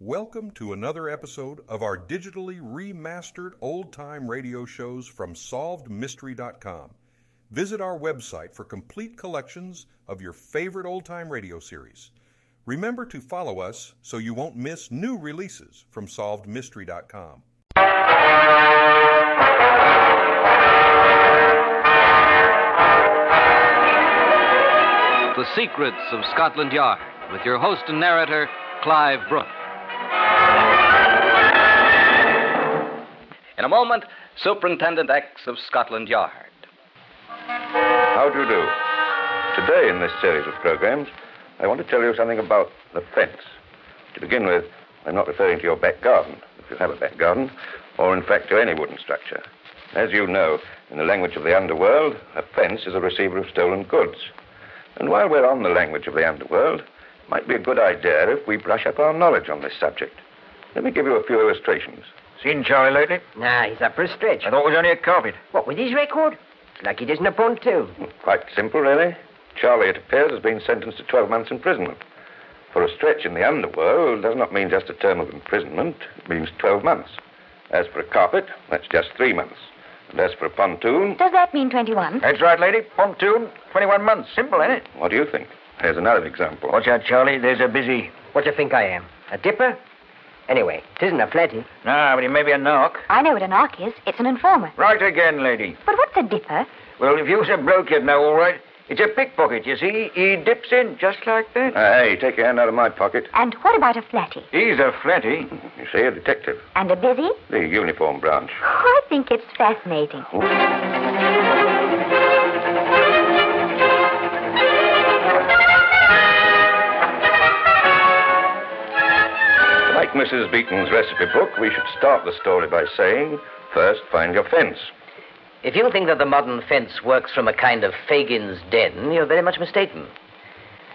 Welcome to another episode of our digitally remastered old time radio shows from SolvedMystery.com. Visit our website for complete collections of your favorite old time radio series. Remember to follow us so you won't miss new releases from SolvedMystery.com. The Secrets of Scotland Yard with your host and narrator, Clive Brook. In a moment, Superintendent X of Scotland Yard. How do you do? Today, in this series of programs, I want to tell you something about the fence. To begin with, I'm not referring to your back garden, if you have a back garden, or in fact to any wooden structure. As you know, in the language of the underworld, a fence is a receiver of stolen goods. And while we're on the language of the underworld, it might be a good idea if we brush up our knowledge on this subject. Let me give you a few illustrations. Seen Charlie lately? Nah, he's up for a stretch. I thought it was only a carpet. What, with his record? It's Like he doesn't a pontoon. Quite simple, really. Charlie, it appears, has been sentenced to 12 months imprisonment. For a stretch in the underworld does not mean just a term of imprisonment, it means 12 months. As for a carpet, that's just three months. And as for a pontoon, Does that mean 21? That's right, lady. Pontoon, 21 months. Simple, ain't it? what do you think? Here's another example. Watch out, Charlie. There's a busy. What do you think I am? A dipper? Anyway, it isn't a flatty. No, but it may be a nark. I know what an arc is. It's an informer. Right again, lady. But what's a dipper? Well, if you was a bloke, you'd know all right. It's a pickpocket, you see. He dips in just like that. Uh, hey, take your hand out of my pocket. And what about a flatty? He's a flatty. You see, a detective. And a busy? The uniform branch. Oh, I think it's fascinating. Like Mrs. Beeton's recipe book, we should start the story by saying, first, find your fence. If you think that the modern fence works from a kind of Fagin's den, you're very much mistaken.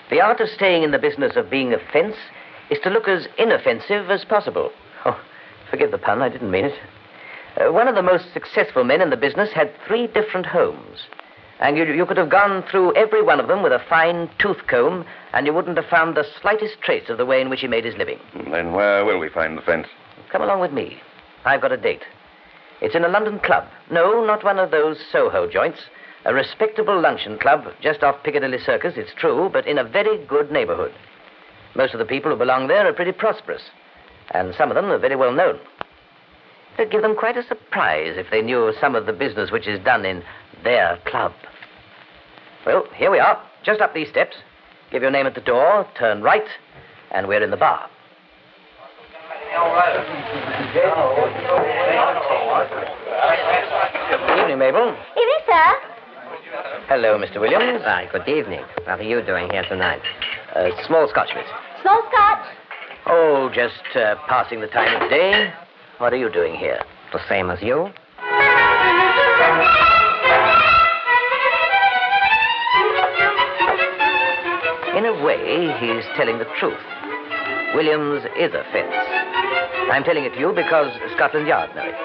The art of staying in the business of being a fence is to look as inoffensive as possible. Oh, forgive the pun, I didn't mean it. Uh, one of the most successful men in the business had three different homes. And you, you could have gone through every one of them with a fine tooth comb, and you wouldn't have found the slightest trace of the way in which he made his living. Hmm, then where will we find the fence? Come along with me. I've got a date. It's in a London club. No, not one of those Soho joints. A respectable luncheon club just off Piccadilly Circus, it's true, but in a very good neighborhood. Most of the people who belong there are pretty prosperous, and some of them are very well known. It'd give them quite a surprise if they knew some of the business which is done in their club. Well, here we are, just up these steps. Give your name at the door, turn right, and we're in the bar. Good evening, Mabel. Evening, sir. Hello, Mr. Williams. Hi, good evening. What are you doing here tonight? Uh, small scotch, miss. Small scotch. Oh, just uh, passing the time of day. What are you doing here? The same as you? way, he's telling the truth. Williams is a fence. I'm telling it to you because Scotland Yard know it.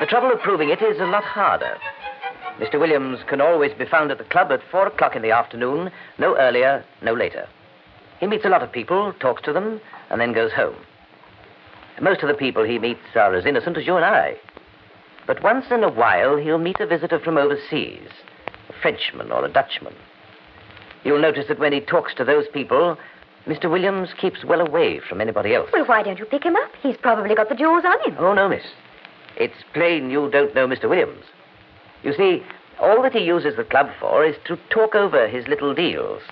The trouble of proving it is a lot harder. Mr. Williams can always be found at the club at four o'clock in the afternoon, no earlier, no later. He meets a lot of people, talks to them, and then goes home. Most of the people he meets are as innocent as you and I. But once in a while, he'll meet a visitor from overseas, a Frenchman or a Dutchman. You'll notice that when he talks to those people, Mr. Williams keeps well away from anybody else. Well, why don't you pick him up? He's probably got the jewels on him. Oh, no, miss. It's plain you don't know Mr. Williams. You see, all that he uses the club for is to talk over his little deals.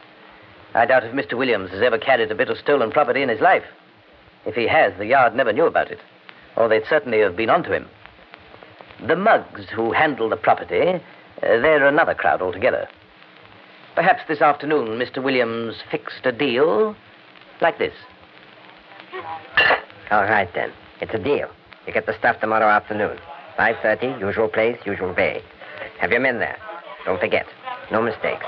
I doubt if Mr. Williams has ever carried a bit of stolen property in his life. If he has, the yard never knew about it, or they'd certainly have been onto him. The mugs who handle the property, uh, they're another crowd altogether. Perhaps this afternoon Mr. Williams fixed a deal like this. All right, then. It's a deal. You get the stuff tomorrow afternoon. 5.30, usual place, usual bay. Have your men there. Don't forget. No mistakes.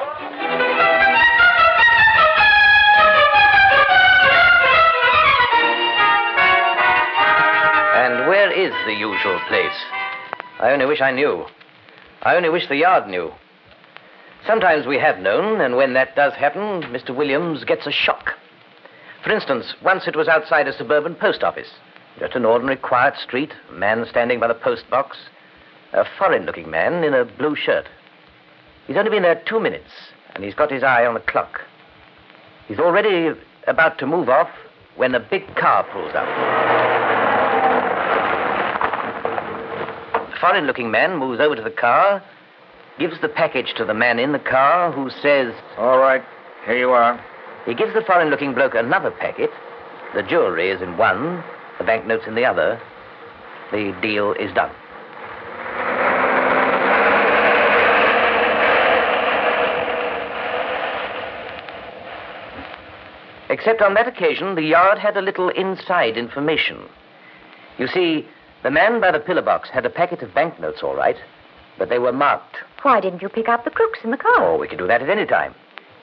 And where is the usual place? I only wish I knew. I only wish the yard knew. Sometimes we have known, and when that does happen, Mr. Williams gets a shock. For instance, once it was outside a suburban post office. Just an ordinary quiet street, a man standing by the post box, a foreign looking man in a blue shirt. He's only been there two minutes, and he's got his eye on the clock. He's already about to move off when a big car pulls up. The foreign looking man moves over to the car, gives the package to the man in the car, who says, All right, here you are. he gives the foreign looking bloke another packet. The jewelry is in one, the banknotes in the other. The deal is done. Except on that occasion, the yard had a little inside information. You see, the man by the pillar box had a packet of banknotes, all right, but they were marked. Why didn't you pick up the crooks in the car? Oh, we could do that at any time.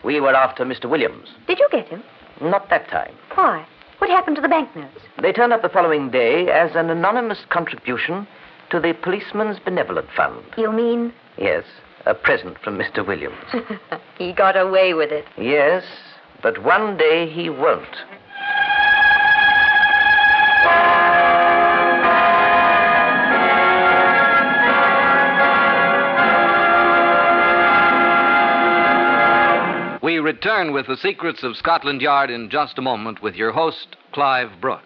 We were after Mr. Williams. Did you get him? Not that time. Why? What happened to the banknotes? They turned up the following day as an anonymous contribution to the Policeman's Benevolent Fund. You mean Yes, a present from Mr. Williams. he got away with it? yes, but one day he won't. We return with the secrets of Scotland Yard in just a moment with your host, Clive Brook.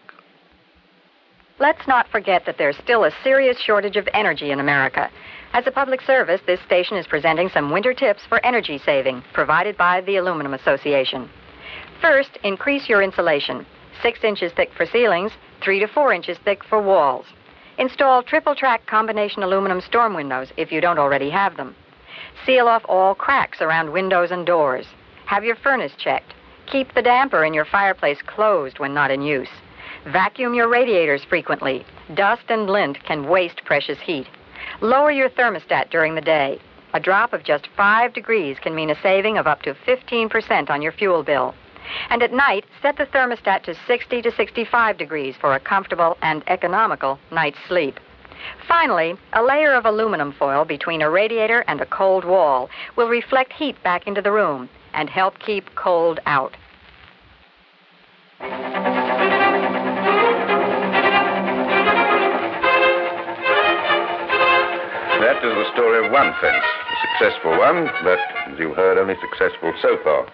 Let's not forget that there's still a serious shortage of energy in America. As a public service, this station is presenting some winter tips for energy saving provided by the Aluminum Association. First, increase your insulation. Six inches thick for ceilings, three to four inches thick for walls. Install triple track combination aluminum storm windows if you don't already have them. Seal off all cracks around windows and doors. Have your furnace checked. Keep the damper in your fireplace closed when not in use. Vacuum your radiators frequently. Dust and lint can waste precious heat. Lower your thermostat during the day. A drop of just 5 degrees can mean a saving of up to 15% on your fuel bill. And at night, set the thermostat to 60 to 65 degrees for a comfortable and economical night's sleep. Finally, a layer of aluminum foil between a radiator and a cold wall will reflect heat back into the room and help keep cold out. That is the story of one fence, a successful one, but, as you heard, only successful so far.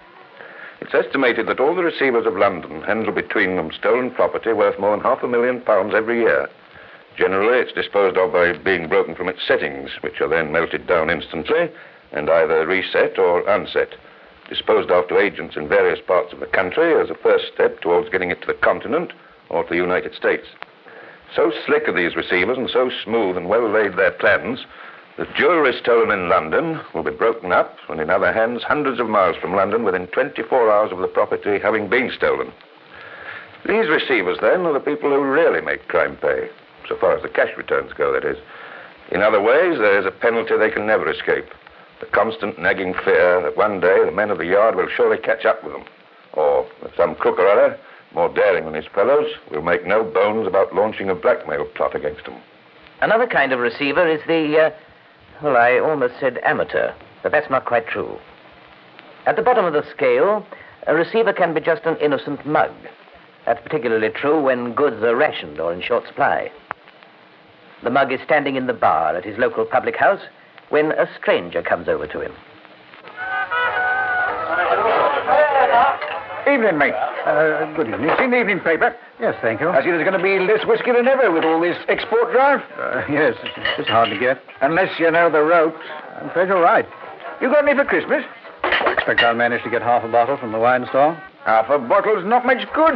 It's estimated that all the receivers of London handle between them stolen property worth more than half a million pounds every year. Generally, it's disposed of by being broken from its settings, which are then melted down instantly and either reset or unset, disposed of to agents in various parts of the country as a first step towards getting it to the continent or to the United States. So slick are these receivers and so smooth and well laid their plans that jewelry stolen in London will be broken up and in other hands hundreds of miles from London within 24 hours of the property having been stolen. These receivers, then, are the people who really make crime pay, so far as the cash returns go, that is. In other ways, there is a penalty they can never escape. The constant nagging fear that one day the men of the yard will surely catch up with them. Or that some crook or other, more daring than his fellows, will make no bones about launching a blackmail plot against them. Another kind of receiver is the, uh, well, I almost said amateur, but that's not quite true. At the bottom of the scale, a receiver can be just an innocent mug. That's particularly true when goods are rationed or in short supply. The mug is standing in the bar at his local public house when a stranger comes over to him. Evening, mate. Uh, good evening. Seen the evening paper? Yes, thank you. I see there's going to be less whiskey than ever with all this export drive. Uh, yes, it's, it's hard to get. Unless you know the ropes. I'm afraid you're right. You got any for Christmas? Expect I'll manage to get half a bottle from the wine store. Half a bottle's not much good.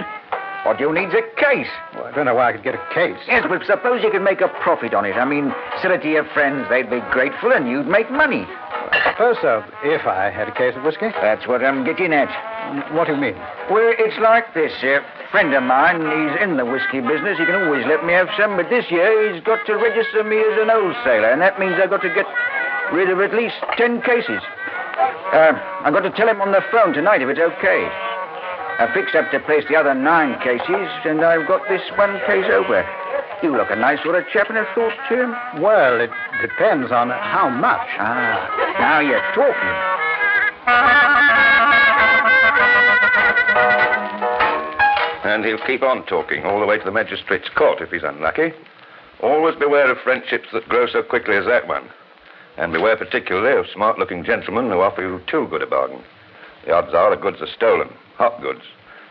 What you need's a case. Well, I don't know why I could get a case. Yes, but suppose you could make a profit on it. I mean, sell it to your friends. They'd be grateful and you'd make money. I suppose so, if I had a case of whiskey. That's what I'm getting at. What do you mean? Well, it's like this. A friend of mine, he's in the whiskey business. He can always let me have some, but this year he's got to register me as an wholesaler, and that means I've got to get rid of at least ten cases. Uh, I've got to tell him on the phone tonight if it's okay. I fixed up to place the other nine cases, and I've got this one case over. You look a nice sort of chap in a thought, Jim. Well, it depends on how much. Ah, now you're talking. And he'll keep on talking all the way to the magistrate's court if he's unlucky. Always beware of friendships that grow so quickly as that one. And beware particularly of smart looking gentlemen who offer you too good a bargain. The odds are the goods are stolen, hot goods.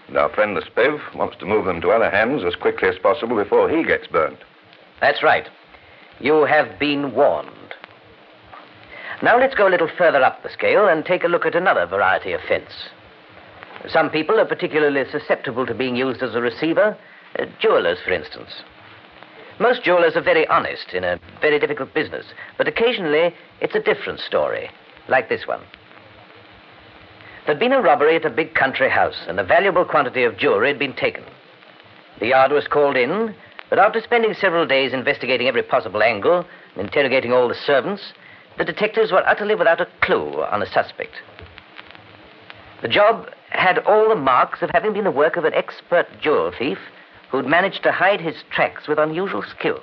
And our friend the Spiv wants to move them to other hands as quickly as possible before he gets burnt. That's right. You have been warned. Now let's go a little further up the scale and take a look at another variety of fence. Some people are particularly susceptible to being used as a receiver. Uh, jewelers, for instance. Most jewelers are very honest in a very difficult business, but occasionally it's a different story, like this one. There'd been a robbery at a big country house, and a valuable quantity of jewelry had been taken. The yard was called in, but after spending several days investigating every possible angle and interrogating all the servants, the detectives were utterly without a clue on a suspect. The job had all the marks of having been the work of an expert jewel thief who'd managed to hide his tracks with unusual skill.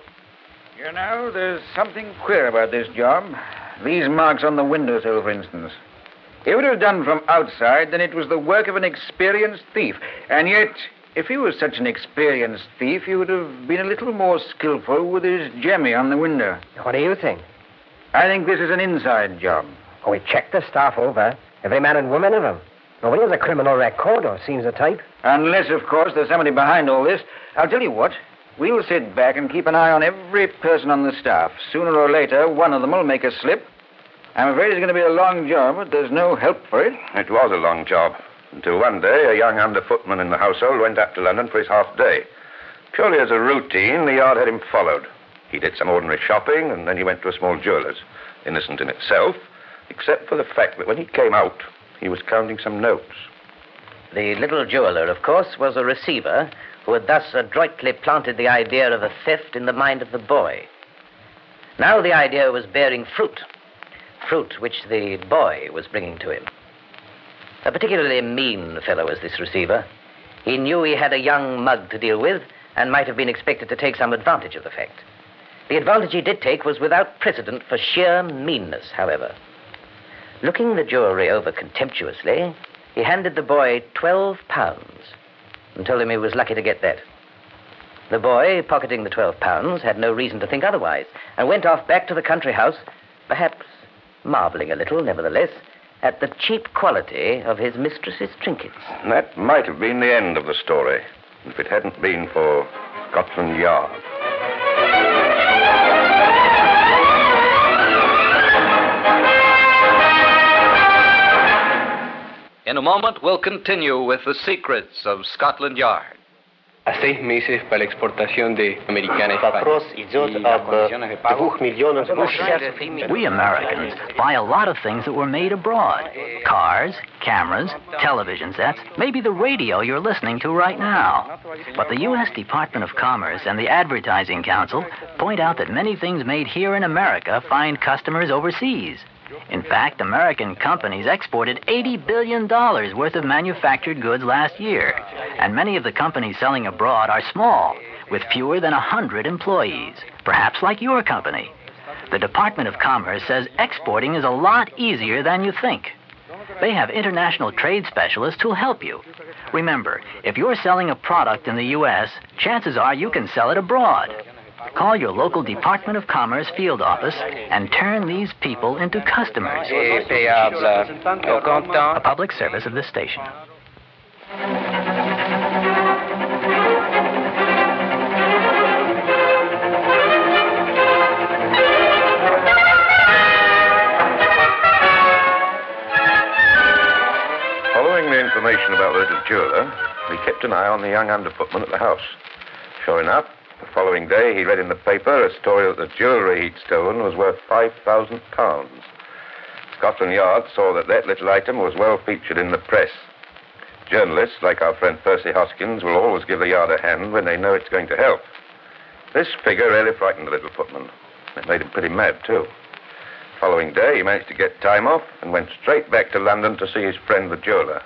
You know, there's something queer about this job. These marks on the windowsill, for instance. If it was done from outside, then it was the work of an experienced thief. And yet, if he was such an experienced thief, he would have been a little more skillful with his jemmy on the window. What do you think? I think this is an inside job. Oh, we checked the staff over. Every man and woman of them. Nobody has a criminal record or seems the type. Unless, of course, there's somebody behind all this. I'll tell you what. We'll sit back and keep an eye on every person on the staff. Sooner or later, one of them will make a slip. I'm afraid it's going to be a long job, but there's no help for it. It was a long job. Until one day, a young under footman in the household went up to London for his half day. Purely as a routine, the yard had him followed. He did some ordinary shopping, and then he went to a small jeweller's. Innocent in itself, except for the fact that when he came out, he was counting some notes. The little jeweler, of course, was a receiver who had thus adroitly planted the idea of a theft in the mind of the boy. Now the idea was bearing fruit, fruit which the boy was bringing to him. A particularly mean fellow was this receiver. He knew he had a young mug to deal with and might have been expected to take some advantage of the fact. The advantage he did take was without precedent for sheer meanness, however. Looking the jewelry over contemptuously, he handed the boy 12 pounds and told him he was lucky to get that. The boy, pocketing the 12 pounds, had no reason to think otherwise and went off back to the country house, perhaps marveling a little, nevertheless, at the cheap quality of his mistress's trinkets. That might have been the end of the story if it hadn't been for Scotland Yard. In a moment, we'll continue with the secrets of Scotland Yard a seis meses para la exportación de americana a Въпрос España. идет И об condiciones de pago. двух миллионах We Americans buy a lot of things that were made abroad cars, cameras, television sets, maybe the radio you're listening to right now. But the U.S. Department of Commerce and the Advertising Council point out that many things made here in America find customers overseas. In fact, American companies exported $80 billion worth of manufactured goods last year, and many of the companies selling abroad are small, with fewer than 100 employees, perhaps like your company. The Department of Commerce says exporting is a lot easier than you think. They have international trade specialists who'll help you. Remember, if you're selling a product in the U.S., chances are you can sell it abroad. Call your local Department of Commerce field office and turn these people into customers. A public service of this station. Following the information about the little jeweler, we kept an eye on the young underfootman at the house. Sure enough, the following day he read in the paper a story that the jewellery he'd stolen was worth £5,000. Scotland Yard saw that that little item was well featured in the press. Journalists, like our friend Percy Hoskins, will always give the Yard a hand when they know it's going to help. This figure really frightened the little footman. It made him pretty mad, too. The following day, he managed to get time off and went straight back to London to see his friend, the jeweler.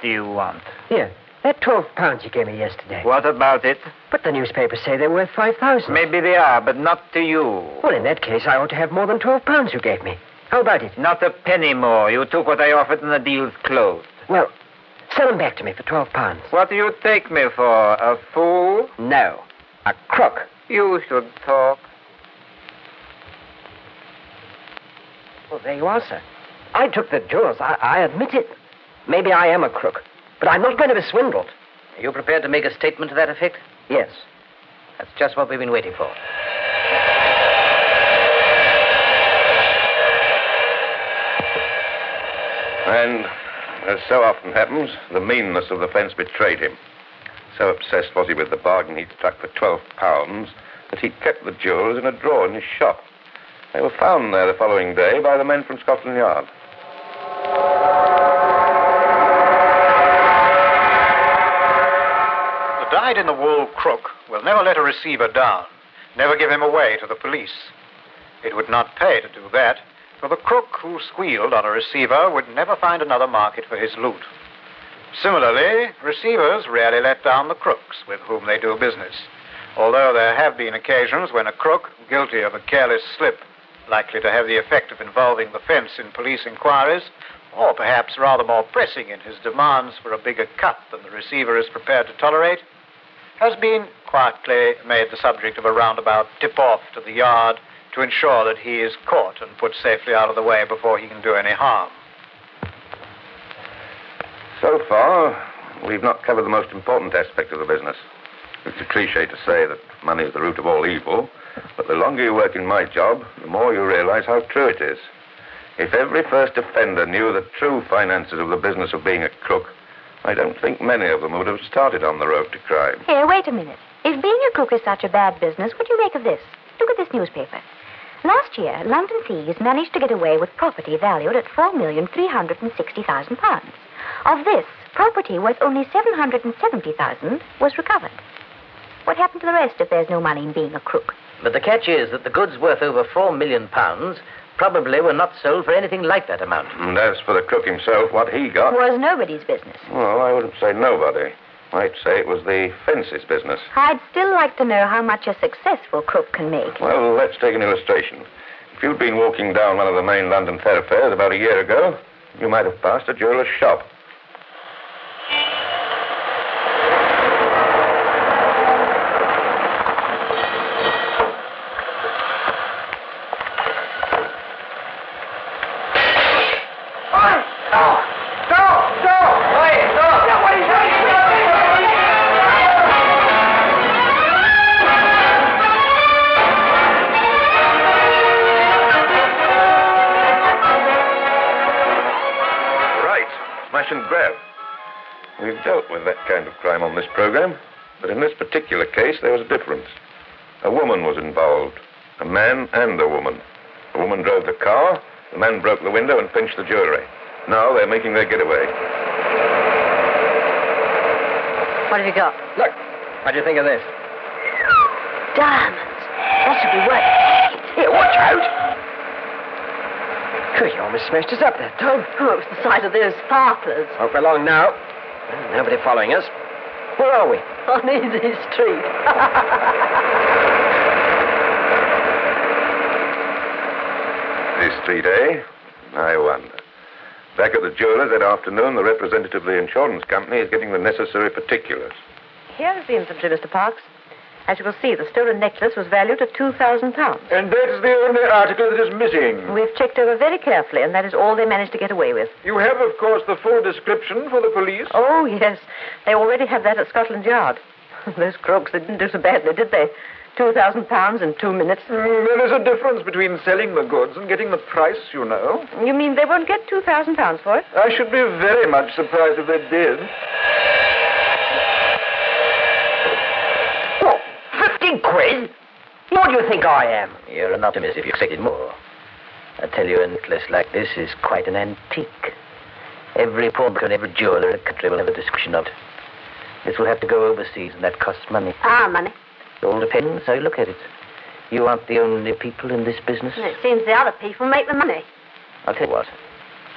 What do you want? Here, that 12 pounds you gave me yesterday. What about it? But the newspapers say they're worth 5,000. Maybe they are, but not to you. Well, in that case, I ought to have more than 12 pounds you gave me. How about it? Not a penny more. You took what I offered and the deal's closed. Well, sell them back to me for 12 pounds. What do you take me for? A fool? No. A crook. You should talk. Well, there you are, sir. I took the jewels. I, I admit it. Maybe I am a crook, but I'm not going to be swindled. Are you prepared to make a statement to that effect? Yes. That's just what we've been waiting for. And, as so often happens, the meanness of the fence betrayed him. So obsessed was he with the bargain he'd struck for twelve pounds that he'd kept the jewels in a drawer in his shop. They were found there the following day by the men from Scotland Yard. The dyed-in-the-wool crook will never let a receiver down, never give him away to the police. It would not pay to do that, for the crook who squealed on a receiver would never find another market for his loot. Similarly, receivers rarely let down the crooks with whom they do business, although there have been occasions when a crook, guilty of a careless slip, likely to have the effect of involving the fence in police inquiries, or perhaps rather more pressing in his demands for a bigger cut than the receiver is prepared to tolerate, has been quietly made the subject of a roundabout tip-off to the yard to ensure that he is caught and put safely out of the way before he can do any harm. So far, we've not covered the most important aspect of the business. It's a cliche to say that money is the root of all evil, but the longer you work in my job, the more you realize how true it is. If every first offender knew the true finances of the business of being a crook, I don't think many of them would have started on the road to crime. Here, wait a minute. If being a cook is such a bad business, what do you make of this? Look at this newspaper. Last year, London thieves managed to get away with property valued at four million three hundred and sixty thousand pounds. Of this, property worth only seven hundred and seventy thousand was recovered. What happened to the rest if there's no money in being a crook? But the catch is that the goods worth over four million pounds probably were not sold for anything like that amount. And as for the crook himself, what he got. Was nobody's business. Well, I wouldn't say nobody. I'd say it was the fence's business. I'd still like to know how much a successful crook can make. Well, let's take an illustration. If you'd been walking down one of the main London thoroughfares about a year ago, you might have passed a jeweller's shop. Program, but in this particular case, there was a difference. A woman was involved, a man and a woman. The woman drove the car, the man broke the window and pinched the jewelry. Now they're making their getaway. What have you got? Look, what do you think of this? Diamonds. That should be worth it. Here, watch out! Good, you almost smashed us up there, Tom. Oh, it was the sight of those sparklers Hope we're along now. Nobody following us. Where are we? on Easy Street. This street, eh? I wonder. Back at the jeweler's that afternoon, the representative of the insurance company is getting the necessary particulars. Here is the infantry, Mr. Parks. As you will see, the stolen necklace was valued at £2,000. And that's the only article that is missing. We've checked over very carefully, and that is all they managed to get away with. You have, of course, the full description for the police. Oh, yes. They already have that at Scotland Yard. Those crooks, they didn't do so badly, did they? £2,000 in two minutes. Mm, there is a difference between selling the goods and getting the price, you know. You mean they won't get £2,000 for it? I should be very much surprised if they did. What? Quid? What do you think I am? You're an optimist if you expected more. I tell you, a necklace like this is quite an antique. Every pawnbroker and every jeweler in the country will have a description of it. This will have to go overseas, and that costs money. Our money. It all depends how you look at it. You aren't the only people in this business. It seems the other people make the money. I'll tell you what.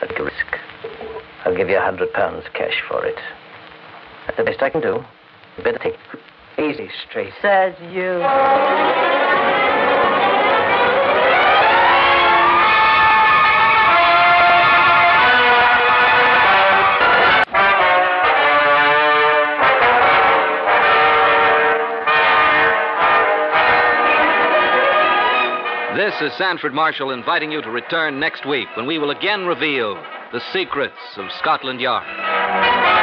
I'll take a risk. I'll give you a hundred pounds cash for it. That's the best I can do. You better take it. 80th Street. Says you. This is Sanford Marshall inviting you to return next week when we will again reveal the secrets of Scotland Yard.